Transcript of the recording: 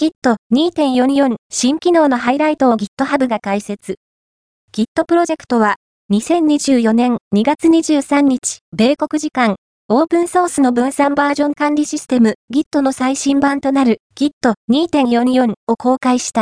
Git 2.44新機能のハイライトを GitHub が解説。Git プロジェクトは、2024年2月23日、米国時間、オープンソースの分散バージョン管理システム Git の最新版となる Git 2.44を公開した。